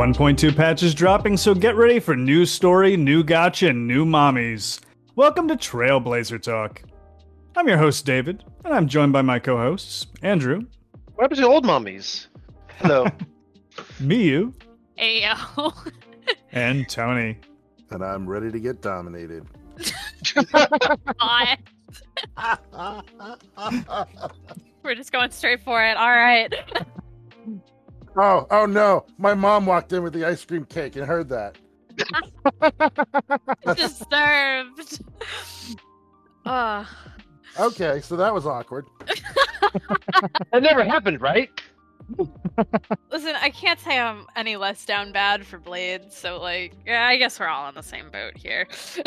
1.2 patch is dropping, so get ready for new story, new gacha, and new mommies. Welcome to Trailblazer Talk. I'm your host, David, and I'm joined by my co hosts, Andrew, What happened to old mommies? Hello. Miyu, Ayo. and Tony. and I'm ready to get dominated. We're just going straight for it. All right. Oh, oh no! My mom walked in with the ice cream cake and heard that. Disturbed. Uh, Okay, so that was awkward. that never happened, right? listen, I can't say I'm any less down bad for Blade, so like, yeah, I guess we're all on the same boat here.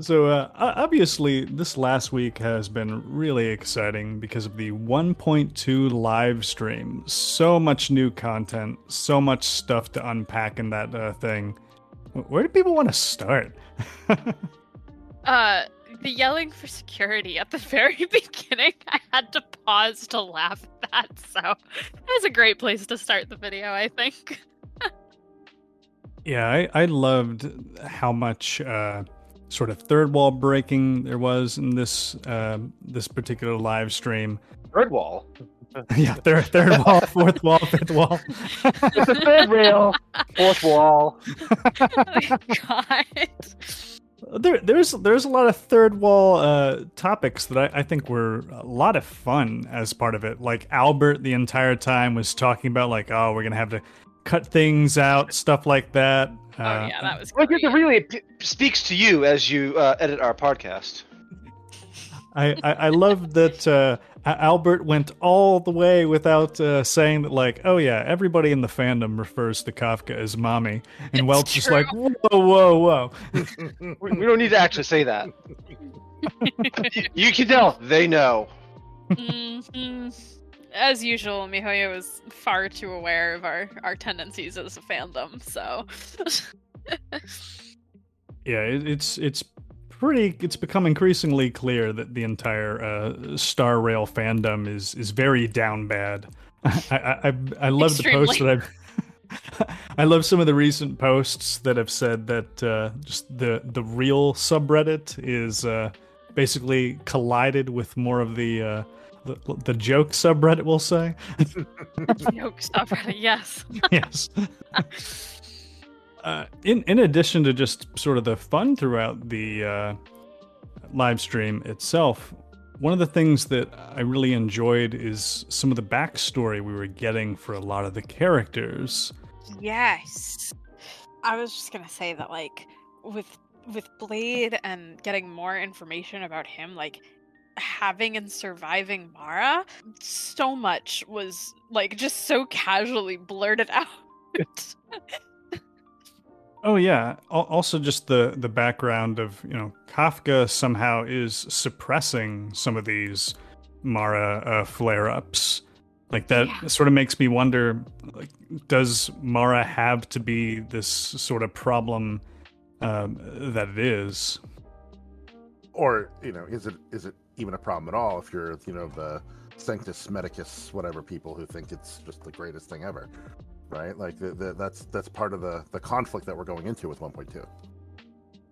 So, uh, obviously, this last week has been really exciting because of the 1.2 live stream. So much new content, so much stuff to unpack in that uh, thing. Where do people want to start? uh, the yelling for security at the very beginning, I had to pause to laugh at that. So that's a great place to start the video, I think. Yeah, I, I loved how much uh, sort of third wall breaking there was in this uh, this particular live stream. Third wall. yeah, third third wall, fourth wall, fifth wall. It's a third rail. Fourth wall. God. There, there's there's a lot of third wall uh, topics that I, I think were a lot of fun as part of it. Like Albert, the entire time was talking about like, oh, we're gonna have to cut things out, stuff like that. Oh Uh, yeah, that was Like great. it really p- speaks to you as you uh, edit our podcast. I, I, I love that uh, Albert went all the way without uh, saying that, like, oh yeah, everybody in the fandom refers to Kafka as mommy, and It's Welch just true. like, whoa, whoa, whoa. We, we don't need to actually say that. you, you can tell they know. Mhm. As usual, Mihoyo was far too aware of our, our tendencies as a fandom, so Yeah, it, it's it's pretty. It's become increasingly clear that the entire uh, Star Rail fandom is is very down bad. I I, I, love the posts that I've. I love some of the recent posts that have said that uh, just the the real subreddit is uh, basically collided with more of the uh, the, the joke subreddit. We'll say joke subreddit, yes. yes. Uh, in in addition to just sort of the fun throughout the uh, live stream itself, one of the things that I really enjoyed is some of the backstory we were getting for a lot of the characters. Yes. I was just gonna say that like with with Blade and getting more information about him, like having and surviving Mara, so much was like just so casually blurted out. Oh yeah. Also, just the the background of you know Kafka somehow is suppressing some of these Mara uh, flare ups. Like that Yeah. sort of makes me wonder: like, does Mara have to be this sort of problem um, that it is? Or you know, is it is it even a problem at all if you're you know the Sanctus Medicus whatever people who think it's just the greatest thing ever, right? Like the, the, that's that's part of the the conflict that we're going into with 1.2.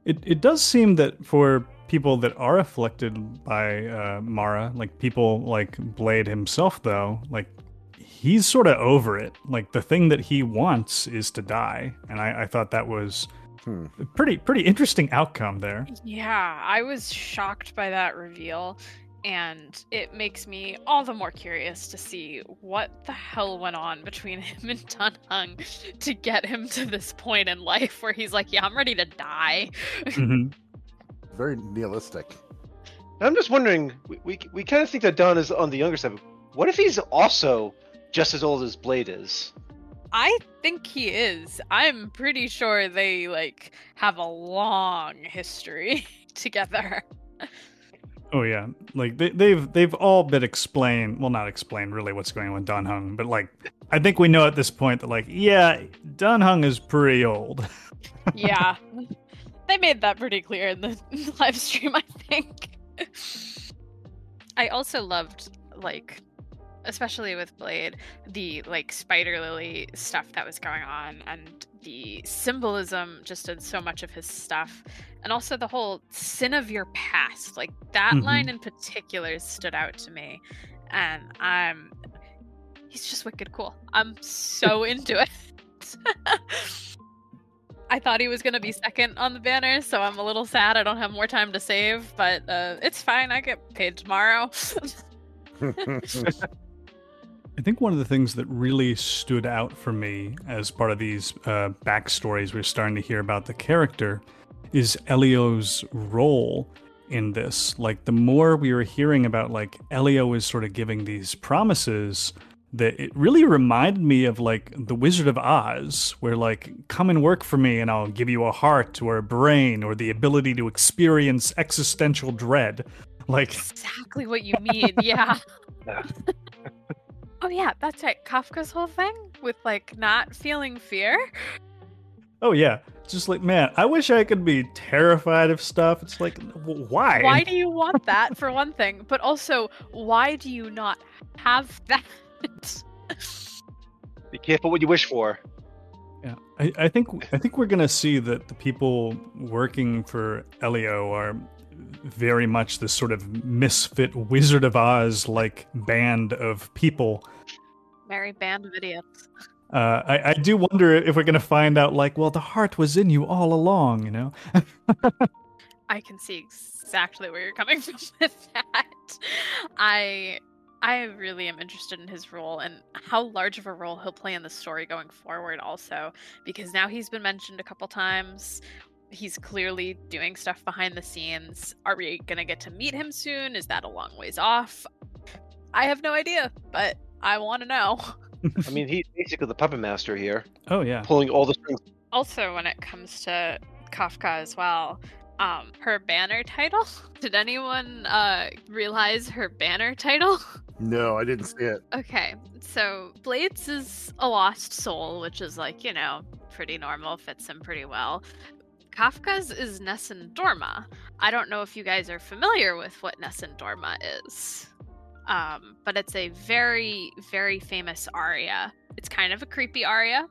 It it does seem that for people that are afflicted by uh, Mara, like people like Blade himself, though, like he's sort of over it. Like the thing that he wants is to die, and I, I thought that was Hmm. pretty pretty interesting outcome there. Yeah, I was shocked by that reveal, and it makes me all the more curious to see what the hell went on between him and Dan Heng to get him to this point in life where he's like, "Yeah, I'm ready to die." Mhm. Very nihilistic. I'm just wondering. We we, we kind of think that Dan is on the younger side. but What if he's also just as old as Blade is? I think he is. I'm pretty sure they like have a long history together. Oh yeah, like they, they've they've all been explained. Well, not explained really what's going on with Dan Heng, but like I think we know at this point that like yeah, Dan Heng is pretty old. yeah. They made that pretty clear in the live stream, I think. I also loved like especially with Blade, the like spider lily stuff that was going on and the symbolism just in so much of his stuff and also the whole sin of your past like that mm-hmm. line in particular stood out to me and i'm he's just wicked cool i'm so into it I thought he was going to be second on the banner, so I'm a little sad I don't have more time to save, but uh, it's fine. I get paid tomorrow. I think one of the things that really stood out for me as part of these uh, backstories we're starting to hear about the character is Elio's role in this. Like, the more we were hearing about, like, Elio is sort of giving these promises that it really reminded me of, like, The Wizard of Oz, where, like, come and work for me and I'll give you a heart or a brain or the ability to experience existential dread. Like, exactly what you mean. Yeah. Oh yeah, that's right. Kafka's whole thing with like not feeling fear. Oh yeah, just like man, I wish I could be terrified of stuff. It's like why? Why do you want that for one thing, but also why do you not have that? be careful what you wish for. Yeah, I, I think I think we're gonna see that the people working for Elio are very much this sort of misfit Wizard of Oz like band of people. Merry band of idiots. Uh, I, I do wonder if we're going to find out, like, well, the heart was in you all along, you know? I can see exactly where you're coming from with that. I I really am interested in his role and how large of a role he'll play in the story going forward also because now he's been mentioned a couple times he's clearly doing stuff behind the scenes. Are we going to get to meet him soon? Is that a long ways off? I have no idea, but I want to know. I mean, he's basically the puppet master here. Oh yeah, pulling all the strings. Also, when it comes to Kafka as well, um, her banner title. Did anyone uh realize her banner title? No, I didn't see it. Okay, so Blades is a lost soul, which is like you know pretty normal, fits him pretty well. Kafka's is Nessun Dorma. I don't know if you guys are familiar with what Nessun Dorma is, um, but it's a very, very famous aria. It's kind of a creepy aria,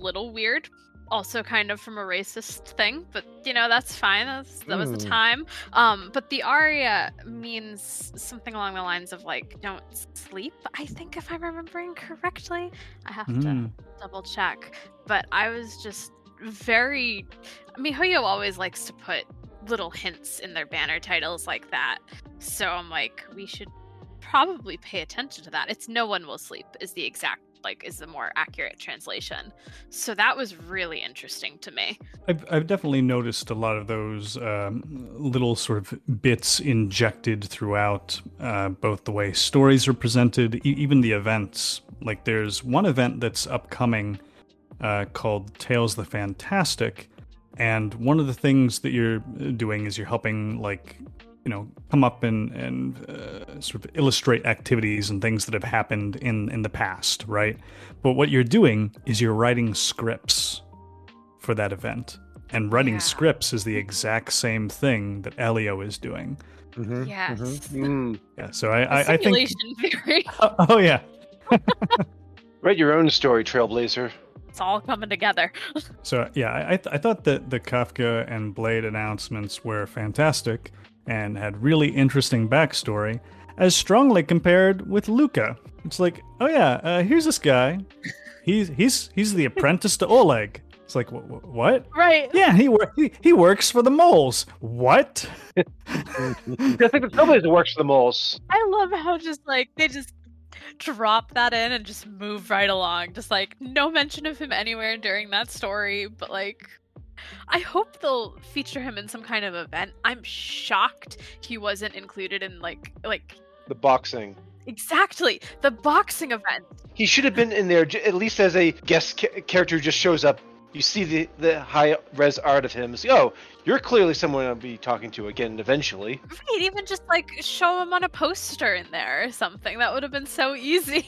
little weird, also kind of from a racist thing, but you know that's fine. That's, that was the hmm. time. Um, but the aria means something along the lines of like "don't sleep." I think if I'm remembering correctly, I have mm. to hmm. double check. But I was just very MiHoYo always likes to put little hints in their banner titles like that. So I'm like, we should probably pay attention to that. It's no one will sleep is the exact like is the more accurate translation. So that was really interesting to me. I've I've definitely noticed a lot of those um, little sort of bits injected throughout uh, both the way stories are presented, e- even the events. Like there's one event that's upcoming uh, called Tales of the Fantastic. And one of the things that you're doing is you're helping, like, you know, come up and, and uh, sort of illustrate activities and things that have happened in, in the past, right? But what you're doing is you're writing scripts for that event. And writing yeah. scripts is the exact same thing that Elio is doing. Mm-hmm, yes. Mm-hmm. Yeah. So I, I, I think. Theory. Oh, oh yeah. Write your own story, Trailblazer it's all coming together. so yeah, I th- I thought that the Kafka and Blade announcements were fantastic and had really interesting backstory, as strongly compared with Luka. It's like, oh yeah, uh, here's this guy. He's he's he's the apprentice to Oleg. It's like what? Right. Yeah, he, wor- he he works for the moles. What? I think the Trailblazer works for the moles. I love how just like they just drop that in and just move right along. Just like no mention of him anywhere during that story, but like I hope they'll feature him in some kind of event. I'm shocked he wasn't included in like like the boxing. Exactly, the boxing event. He should have been in there at least as a guest ca- character who just shows up you see the, the high res art of him. It's, oh, you're clearly someone I'll be talking to again eventually. Right, even just like show him on a poster in there or something. That would have been so easy.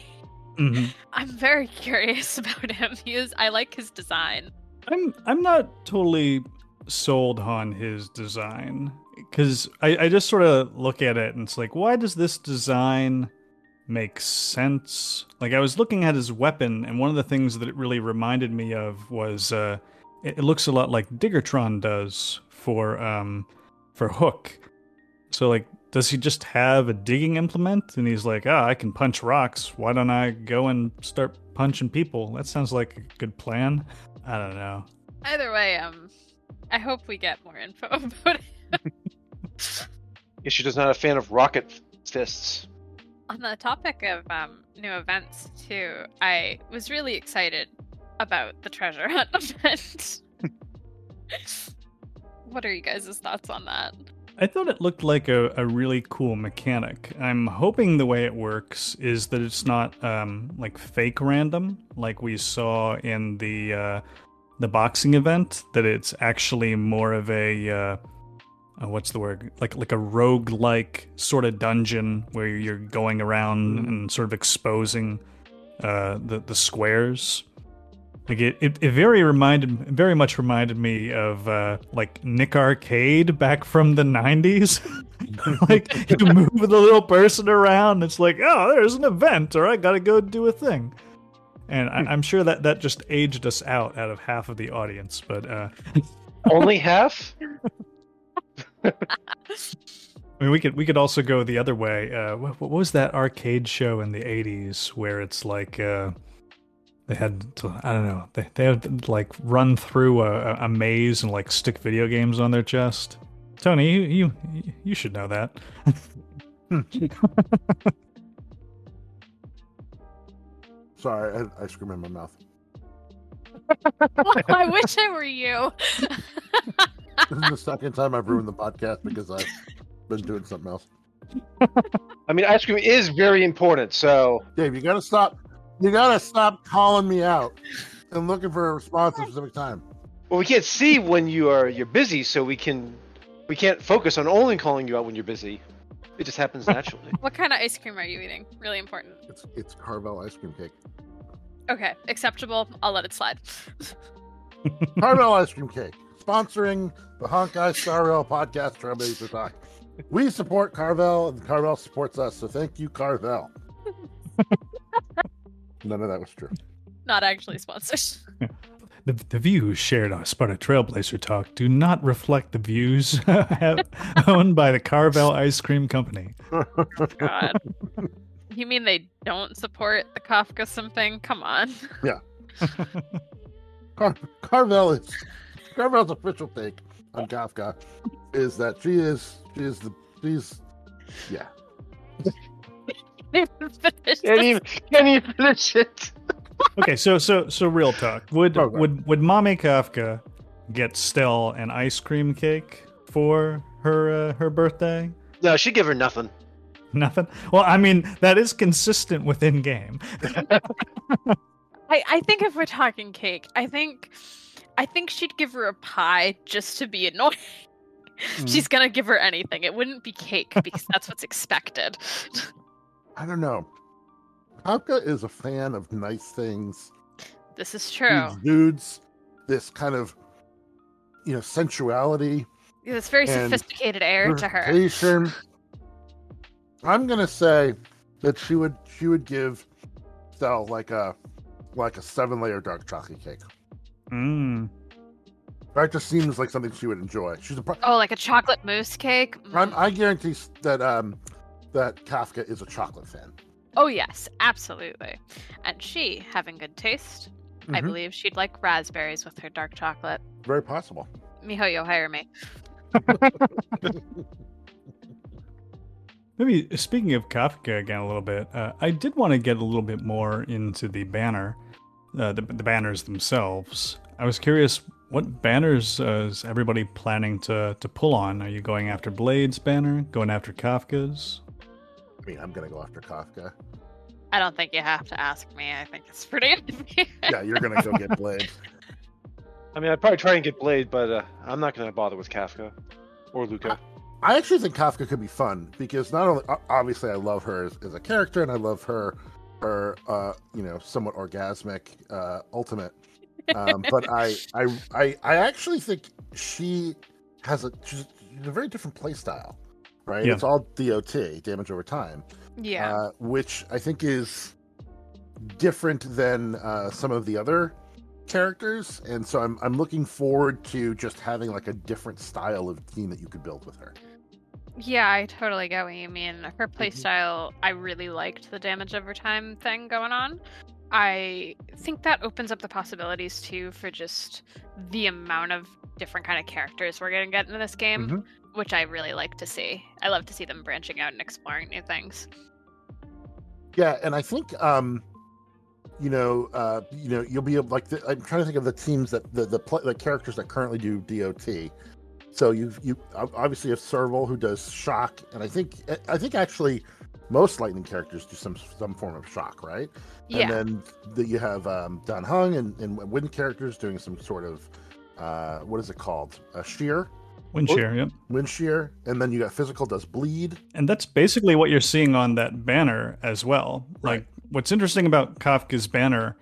Mm-hmm. I'm very curious about him. He is. I like his design. I'm. I'm not totally sold on his design because I, I just sort of look at it and it's like, why does this design make sense. Like I was looking at his weapon, and one of the things that it really reminded me of was uh, it, it looks a lot like Diggertron does for um, for Hook. So like, does he just have a digging implement? And he's like, ah, I can punch rocks. Why don't I go and start punching people? That sounds like a good plan. I don't know. Either way, um, I hope we get more info about it. Guess she does not a fan of rocket fists. On the topic of um, new events, too, I was really excited about the treasure hunt event. what are you guys' thoughts on that? I thought it looked like a, a really cool mechanic. I'm hoping the way it works is that it's not um, like fake random, like we saw in the uh, the boxing event. That it's actually more of a uh, uh, what's the word like like a rogue like sort of dungeon where you're going around mm-hmm. and sort of exposing uh, the the squares. Like it, it, it very reminded very much reminded me of uh, like Nick Arcade back from the '90s. like you move the little person around, it's like oh, there's an event, or I gotta go do a thing. And I, am sure that that just aged us out out of half of the audience, but uh... only half. I mean, we could we could also go the other way. Uh, what, what, was that arcade show in the '80s where it's like uh, they had to, I don't know they they had to, like run through a, a maze and like stick video games on their chest. Tony, you you, you should know that. Sorry, I had ice cream in my mouth. I wish I were you. this is the second time I've ruined the podcast because I've been doing something else. I mean, ice cream is very important. So, Dave, you gotta stop. You gotta stop calling me out and looking for a response at a specific time. Well, we can't see when you are you're busy, so we can we can't focus on only calling you out when you're busy. It just happens naturally. what kind of ice cream are you eating? Really important. It's it's Carvel ice cream cake. Okay, acceptable. I'll let it slide. Carvel ice cream cake sponsoring the Honkai Star Rail podcast, Trailblazer Talk. We support Carvel, and Carvel supports us. So thank you, Carvel. None of that was true. Not actually sponsored. The, the views shared on Sparta Trailblazer Talk do not reflect the views owned by the Carvel Ice Cream Company. God. You mean they don't support the Kafka something? Come on. Yeah. Car- Carvel is Carvel's official take on Kafka is that she is she is the she's yeah. Can't even can't even finish it. okay, so so so real talk. Would okay. would would Mommy Kafka get Stelle an ice cream cake for her uh, her birthday? No, she'd give her nothing. Nothing. Well, I mean that is consistent within game. I I think if we're talking cake, I think I think she'd give her a pie just to be annoying. Mm. She's gonna give her anything. It wouldn't be cake because that's what's expected. I don't know. Kafka is a fan of nice things. This is true. These dudes, this kind of you know sensuality. This very sophisticated air to her. I'm gonna say that she would she would give Stelle like a like a seven layer dark chocolate cake. Mm. That just seems like something she would enjoy. She's a pro- oh, like a chocolate mousse cake. Mm. i guarantee that um that Kafka is a chocolate fan. Oh yes, absolutely. And she, having good taste, mm-hmm. I believe she'd like raspberries with her dark chocolate. Very possible. Mihoyo, hire me. Maybe speaking of Kafka again a little bit, uh, I did want to get a little bit more into the banner uh, the, the banners themselves. I was curious, what banners uh, is everybody planning to, to pull on? Are you going after Blade's banner? Going after Kafka's? I mean, I'm going to go after Kafka. I don't think you have to ask me. I think it's pretty obvious. yeah, you're going to go get Blade. I mean, I'd probably try and get Blade, but uh, I'm not going to bother with Kafka or Luka. I actually think Kafka could be fun because not only obviously I love her as, as a character and I love her her uh, you know somewhat orgasmic uh, ultimate. Um, but I, I I I actually think she has a she's a very different play style. Right? Yeah. It's all DOT, damage over time, Yeah. uh, which I think is different than uh, some of the other characters, and so I'm I'm looking forward to just having like a different style of team that you could build with her. Yeah, I totally get what you mean. Her Mm-hmm. playstyle, I really liked the damage over time thing going on. I think that opens up the possibilities too for just the amount of different kind of characters we're gonna get into this game, Mhm. Which I really like to see. I love to see them branching out and exploring new things. Yeah, and I think um, you know, uh, you know, you'll be able like the, I'm trying to think of the teams that the the, the characters that currently do DOT. So you you obviously have Serval who does shock, and I think I think actually most lightning characters do some some form of shock, right? Yeah. And then the, you have um, Dan Heng and, and wind characters doing some sort of uh, what is it called? A shear, Wind shear, yep. wind shear, and then you got physical does bleed. And that's basically what you're seeing on that banner as well. Right. Like, what's interesting about Kafka's banner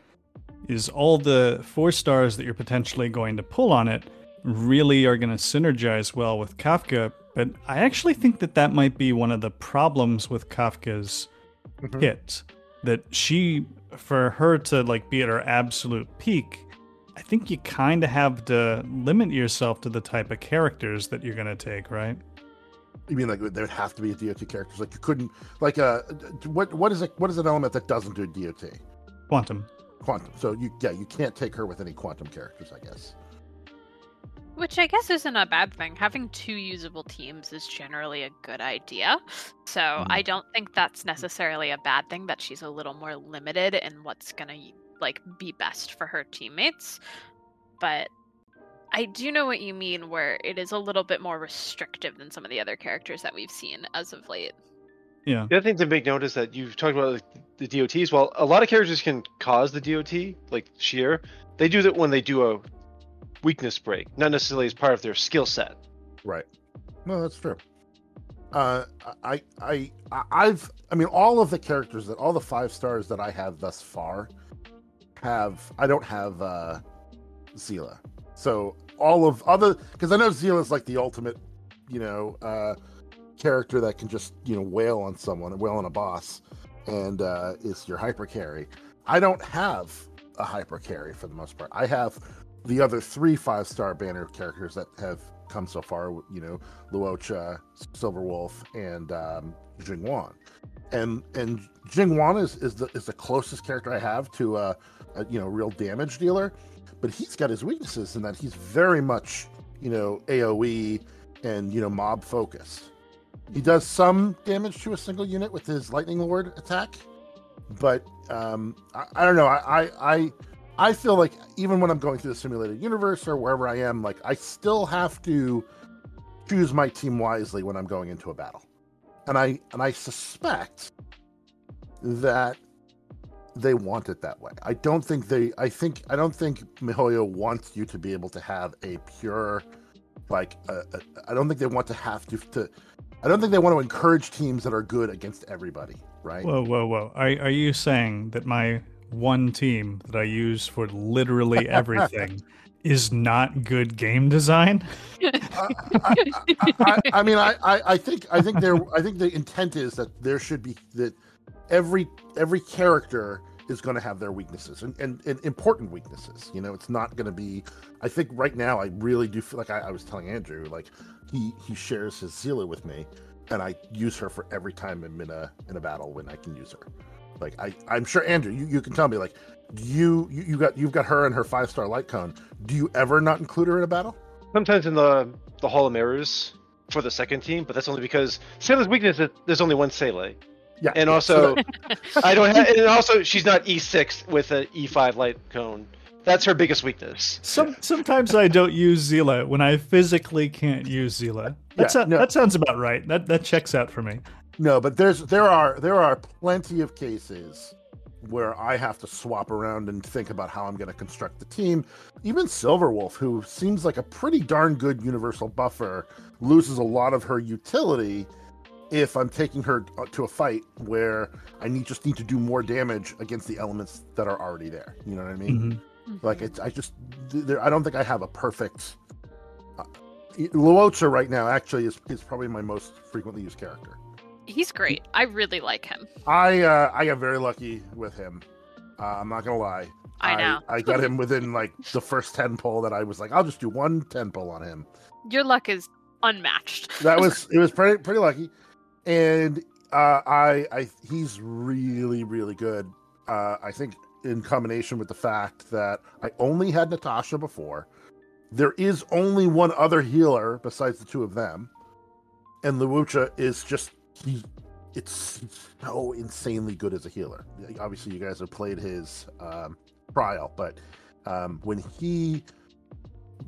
is all the four stars that you're potentially going to pull on it really are going to synergize well with Kafka. But I actually think that that might be one of the problems with Kafka's Mhm. hit. That she, for her to like be at her absolute peak, I think you kind of have to limit yourself to the type of characters that you're going to take, right? You mean like there would have to be a DOT characters? Like you couldn't like uh what what is it what is an element that doesn't do DOT? Quantum. Quantum. So you yeah, you can't take her with any quantum characters, I guess. Which I guess isn't a bad thing. Having two usable teams is generally a good idea. So Mhm. I don't think that's necessarily a bad thing that she's a little more limited in what's gonna like be best for her teammates. But I do know what you mean where it is a little bit more restrictive than some of the other characters that we've seen as of late. Yeah. The other thing to make note is that you've talked about like, the DOTs. Well, a lot of characters can cause the DOT, like sheer. They do that when they do a weakness break, not necessarily as part of their skill set. Right. No, that's true. Uh, I, I, I, I've, I mean, all of the characters that, all the five stars that I have thus far, have I don't have uh, Seele. So all of other, because I know Seele is like the ultimate, you know, uh, character that can just you know wail on someone, wail on a boss, and uh, is your hyper carry. I don't have a hyper carry for the most part. I have the other three five star banner characters that have come so far. You know, Luocha, Silverwolf, and um, Jing Yuan. And and Jing Yuan is, is the is the closest character I have to a, a you know real damage dealer, but he's got his weaknesses in that he's very much you know AOE and you know mob focused. He does some damage to a single unit with his lightning lord attack, but um, I, I don't know. I, I I I feel like even when I'm going through the simulated universe or wherever I am, like I still have to choose my team wisely when I'm going into a battle, and I and I suspect that they want it that way. I don't think they. I think I don't think Mihoyo wants you to be able to have a pure, like. A, a, I don't think they want to have to. to I don't think they want to encourage teams that are good against everybody. Right. Whoa, whoa, whoa. Are, are you saying that my one team that I use for literally everything is not good game design? I, I, I, I mean, I, I, I think I think there I think the intent is that there should be that every every character is going to have their weaknesses and, and, and important weaknesses. You know, it's not going to be. I think right now I really do feel like I, I was telling Andrew like he he shares his Seele with me, and I use her for every time I'm in a in a battle when I can use her. Like I I'm sure Andrew, you, you can tell me like you, you you got you've got her and her five star light cone. Do you ever not include her in a battle? Sometimes in the the Hall of Mirrors for the second team, but that's only because Seele's weakness is there's only one Seele. Yeah, And also, I don't have, and also she's not E6 with an E5 light cone. That's her biggest weakness. Some sometimes I don't use Seele when I physically can't use Seele. That's Yeah, a- no. that sounds about right. That that checks out for me. No, but there's there are there are plenty of cases where I have to swap around and think about how I'm going to construct the team. Even Silverwolf, who seems like a pretty darn good universal buffer, loses a lot of her utility if I'm taking her to a fight where I need just need to do more damage against the elements that are already there. You know what I mean? Mhm. Like it's I just there, I don't think I have a perfect uh, Luocha right now actually is, is probably my most frequently used character. He's great. I really like him. I uh, I got very lucky with him. Uh, I'm not gonna lie. I know. I, got him within like the first ten pull that I was like, I'll just do one 10 pull on him. Your luck is unmatched. That was it was pretty pretty lucky, and uh, I I he's really really good. Uh, I think in combination with the fact that I only had Natasha before, there is only one other healer besides the two of them, and Luocha is just he. It's so insanely good as a healer. Obviously, you guys have played his um, trial, but um, when he,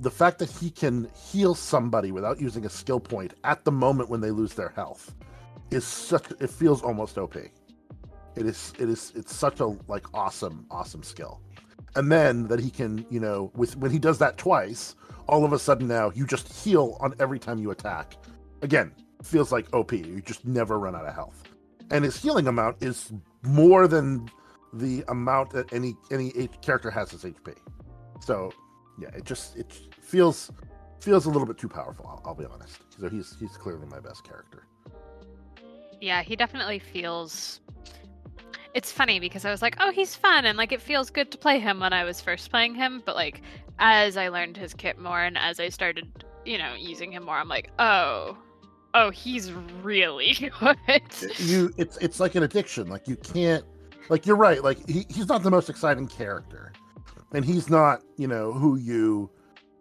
the fact that he can heal somebody without using a skill point at the moment when they lose their health is such. It feels almost OP. It is. It is. It's such a like awesome, awesome skill. And then that he can, you know, with when he does that twice, all of a sudden now you just heal on every time you attack. Again, feels like OP. You just never run out of health. And his healing amount is more than the amount that any any character has as HP. So yeah, it just it feels feels a little bit too powerful. I'll, I'll be honest. So he's he's clearly my best character. Yeah, he definitely feels. It's funny because I was like, oh, he's fun and like it feels good to play him when I was first playing him, but like as I learned his kit more and as I started, you know, using him more, I'm like, oh, oh, he's really good. You, it's it's like an addiction. Like you can't, like you're right. Like he, he's not the most exciting character, and he's not, you know, who you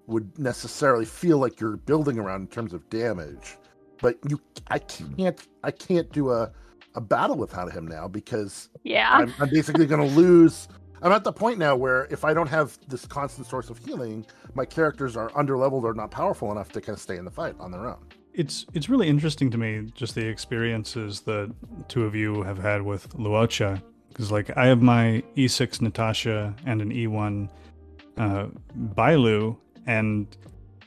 would necessarily feel like you're building around in terms of damage. But you, I can't, I can't do a a battle without him now because yeah, I'm, I'm basically going to lose. I'm at the point now where if I don't have this constant source of healing, my characters are underleveled or not powerful enough to kind of stay in the fight on their own it's it's really interesting to me just the experiences that two of you have had with Luocha because like I have my E6 Natasha and an E1 uh, Bailu and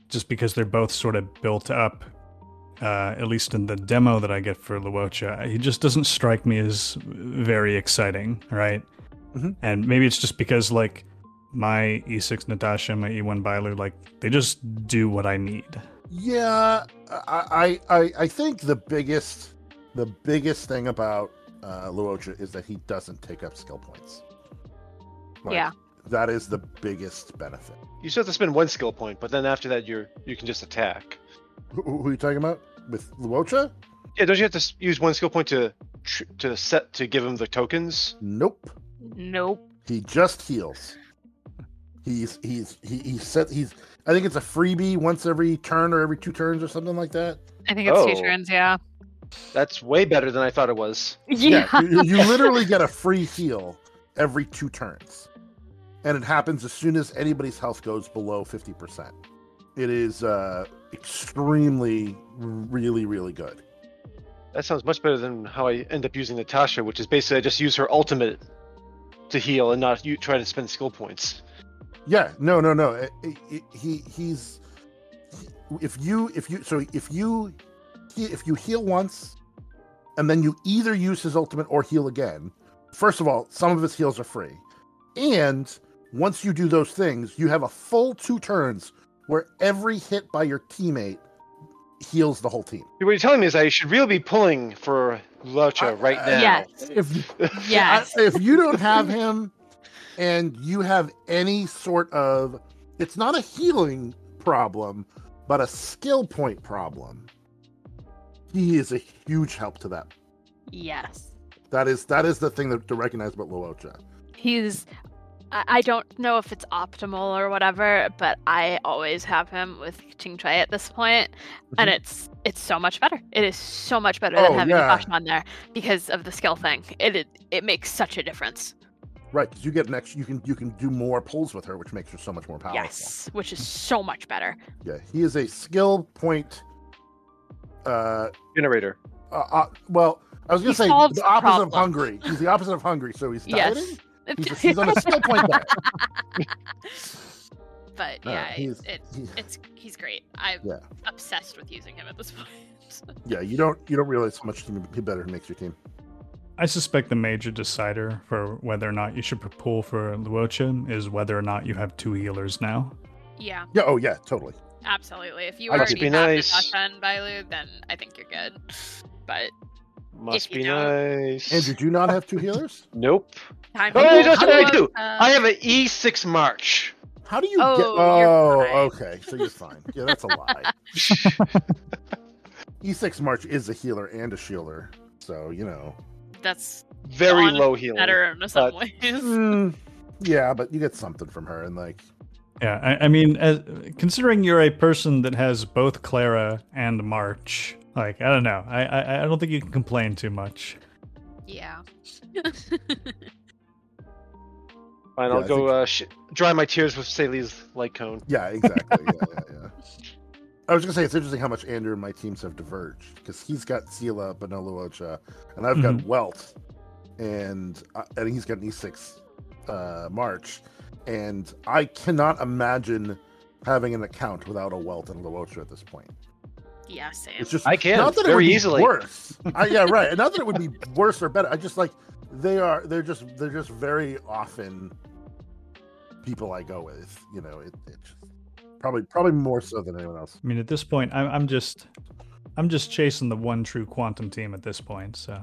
just because they're both sort of built up uh, at least in the demo that I get for Luocha, he just doesn't strike me as very exciting, right? Mm-hmm. And maybe it's just because like my E6 Natasha and my E1 Bailu, like they just do what I need. Yeah, I, I I think the biggest the biggest thing about uh, Luocha is that he doesn't take up skill points. Like, yeah, that is the biggest benefit. You still have to spend one skill point, but then after that, you're you can just attack. Who, who are you talking about with Luocha? Yeah, don't you have to use one skill point to to set to give him the tokens? Nope. Nope. He just heals. He's he's he, he's set he's I think it's a freebie once every turn or every two turns or something like that. I think it's oh. two turns, yeah. That's way better than I thought it was. Yeah, yeah you, you literally get a free heal every two turns, and it happens as soon as anybody's health goes below fifty percent. It is uh, extremely, really, really good. That sounds much better than how I end up using Natasha, which is basically I just use her ultimate to heal and not you try to spend skill points. Yeah, no, no, no. It, it, he he's if you if you so if you if you heal once and then you either use his ultimate or heal again. First of all, some of his heals are free, and once you do those things, you have a full two turns where every hit by your teammate heals the whole team. What you're telling me is I should really be pulling for Luocha right now. Yes. If, yes. if you don't have him, and you have any sort of it's not a healing problem but a skill point problem he is a huge help to that yes that is that is the thing that, to recognize about Luocha. he's I don't know if it's optimal or whatever, but I always have him with Qingque at this point, mm-hmm. and it's it's so much better. It is so much better than oh, having yeah. on there because of the skill thing. It, it it makes such a difference. Right, because you get an extra, you can you can do more pulls with her, which makes her so much more powerful. Yes, which is so much better. Yeah, he is a skill point uh, generator. Uh, uh, well, I was going to say the opposite problem. of hungry. He's the opposite of hungry, so he's dieting. Yes. He's, he's on a skill point diet. but uh, yeah, he's, it, it's he's great. I'm yeah. obsessed with using him at this point. yeah, you don't you don't realize how much he better makes your team. I suspect the major decider for whether or not you should pull for Luocha is whether or not you have two healers now. Yeah. Yeah. Oh, yeah. Totally. Absolutely. If you Must already be have nice. Natasha and Bailu, then I think you're good. But Must be don't- nice. Andrew, do you not have two healers? Nope. time Oh, to yes, go, I do. uh, I have an E6 March. How do you Oh, get? Oh, okay. So you're fine. Yeah, that's a lie. E6 March is a healer and a shielder, so you know. That's Very Dawn low healing. better in some but- ways. Mm, yeah, but you get something from her, and like, Yeah, I, I mean, as, considering you're a person that has both Clara and March, like I don't know, I I, I don't think you can complain too much. Yeah. Fine, Yeah, I'll I go think- uh, sh- dry my tears with Seele's light cone. yeah, exactly. yeah, yeah, yeah. I was gonna say it's interesting how much Andrew and my teams have diverged because he's got Seele, Beneluocha, and I've got Welt, and uh, and he's got an E6 uh, March, and I cannot imagine having an account without a Welt and Luocha at this point. Yeah, same. It's just I can, not that it very would be easily. worse. I, yeah, right. Not that it would be worse or better. I just like they are. They're just they're just very often people I go with. You know, it, it just, probably probably more so than anyone else. I mean, at this point, I'm I'm just I'm just chasing the one true quantum team at this point. So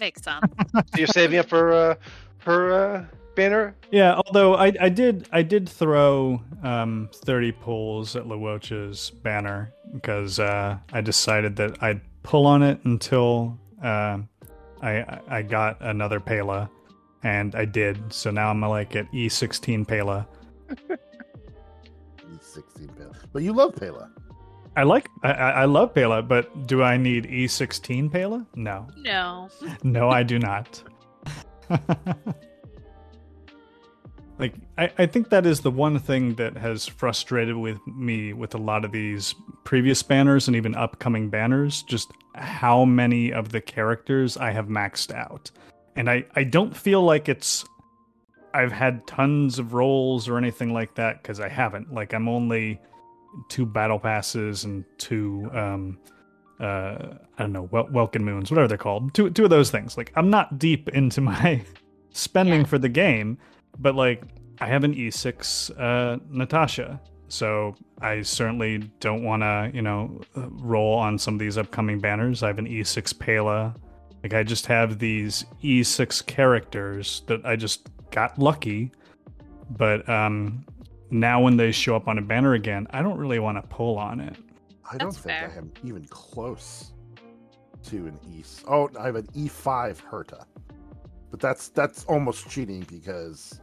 Makes sense. So you're saving up for uh, her uh, banner? yeah, although I I did I did throw um 30 pulls at Luocha's banner because uh, I decided that I'd pull on it until uh, I I got another Pela, and I did. So now I'm like at E16 Pela. He's 16 Pela. But you love Pela. I like I, I I love Pela, but do I need E16 Pela? No, No. no, I do not. like I, I think that is the one thing that has frustrated with me with a lot of these previous banners and even upcoming banners, just how many of the characters I have maxed out. And I, I don't feel like it's I've had tons of rolls or anything like that, because I haven't. Like I'm only two battle passes and two um uh I don't know, wel- Welkin Moons, whatever they're called. Two two of those things. Like I'm not deep into my spending Yeah. for the game, but like I have an E6 uh Natasha. So I certainly don't want to, you know, uh, roll on some of these upcoming banners. I have an E6 Pela. Like I just have these E6 characters that I just got lucky. But um now when they show up on a banner again, I don't really want to pull on it. I don't That's think fair. I am even close to an E. Oh, I have an E5 Herta, but that's that's almost cheating because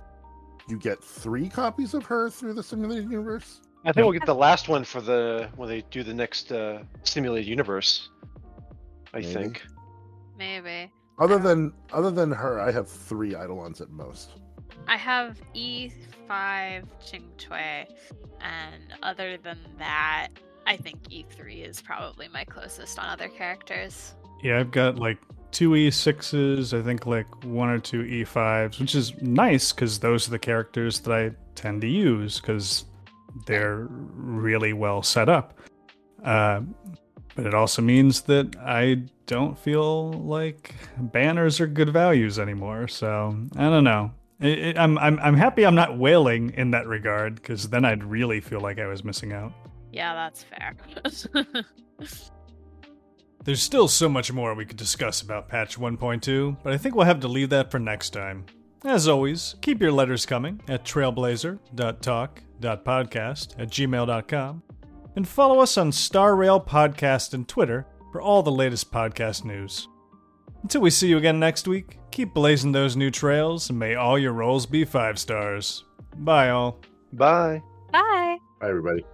you get three copies of her through the simulated universe. I think we'll get the last one for the when they do the next uh, simulated universe. I Maybe. think. Maybe. Other than other than her, I have three Eidolons at most. I have E5 Qingque, and other than that, I think E3 is probably my closest on other characters. Yeah, I've got like two E6s, I think like one or two E5s, which is nice because those are the characters that I tend to use because they're really well set up. Uh, but it also means that I don't feel like banners are good values anymore. So I don't know. It, it, I'm, I'm I'm happy I'm not wailing in that regard because then I'd really feel like I was missing out. Yeah, that's fair. There's still so much more we could discuss about patch 1.2, but I think we'll have to leave that for next time. As always, keep your letters coming at trailblazer.talk.podcast at gmail.com and follow us on Star Rail Podcast and Twitter for all the latest podcast news. Until we see you again next week, keep blazing those new trails and may all your rolls be five stars. Bye, all. Bye. Bye. Bye, everybody.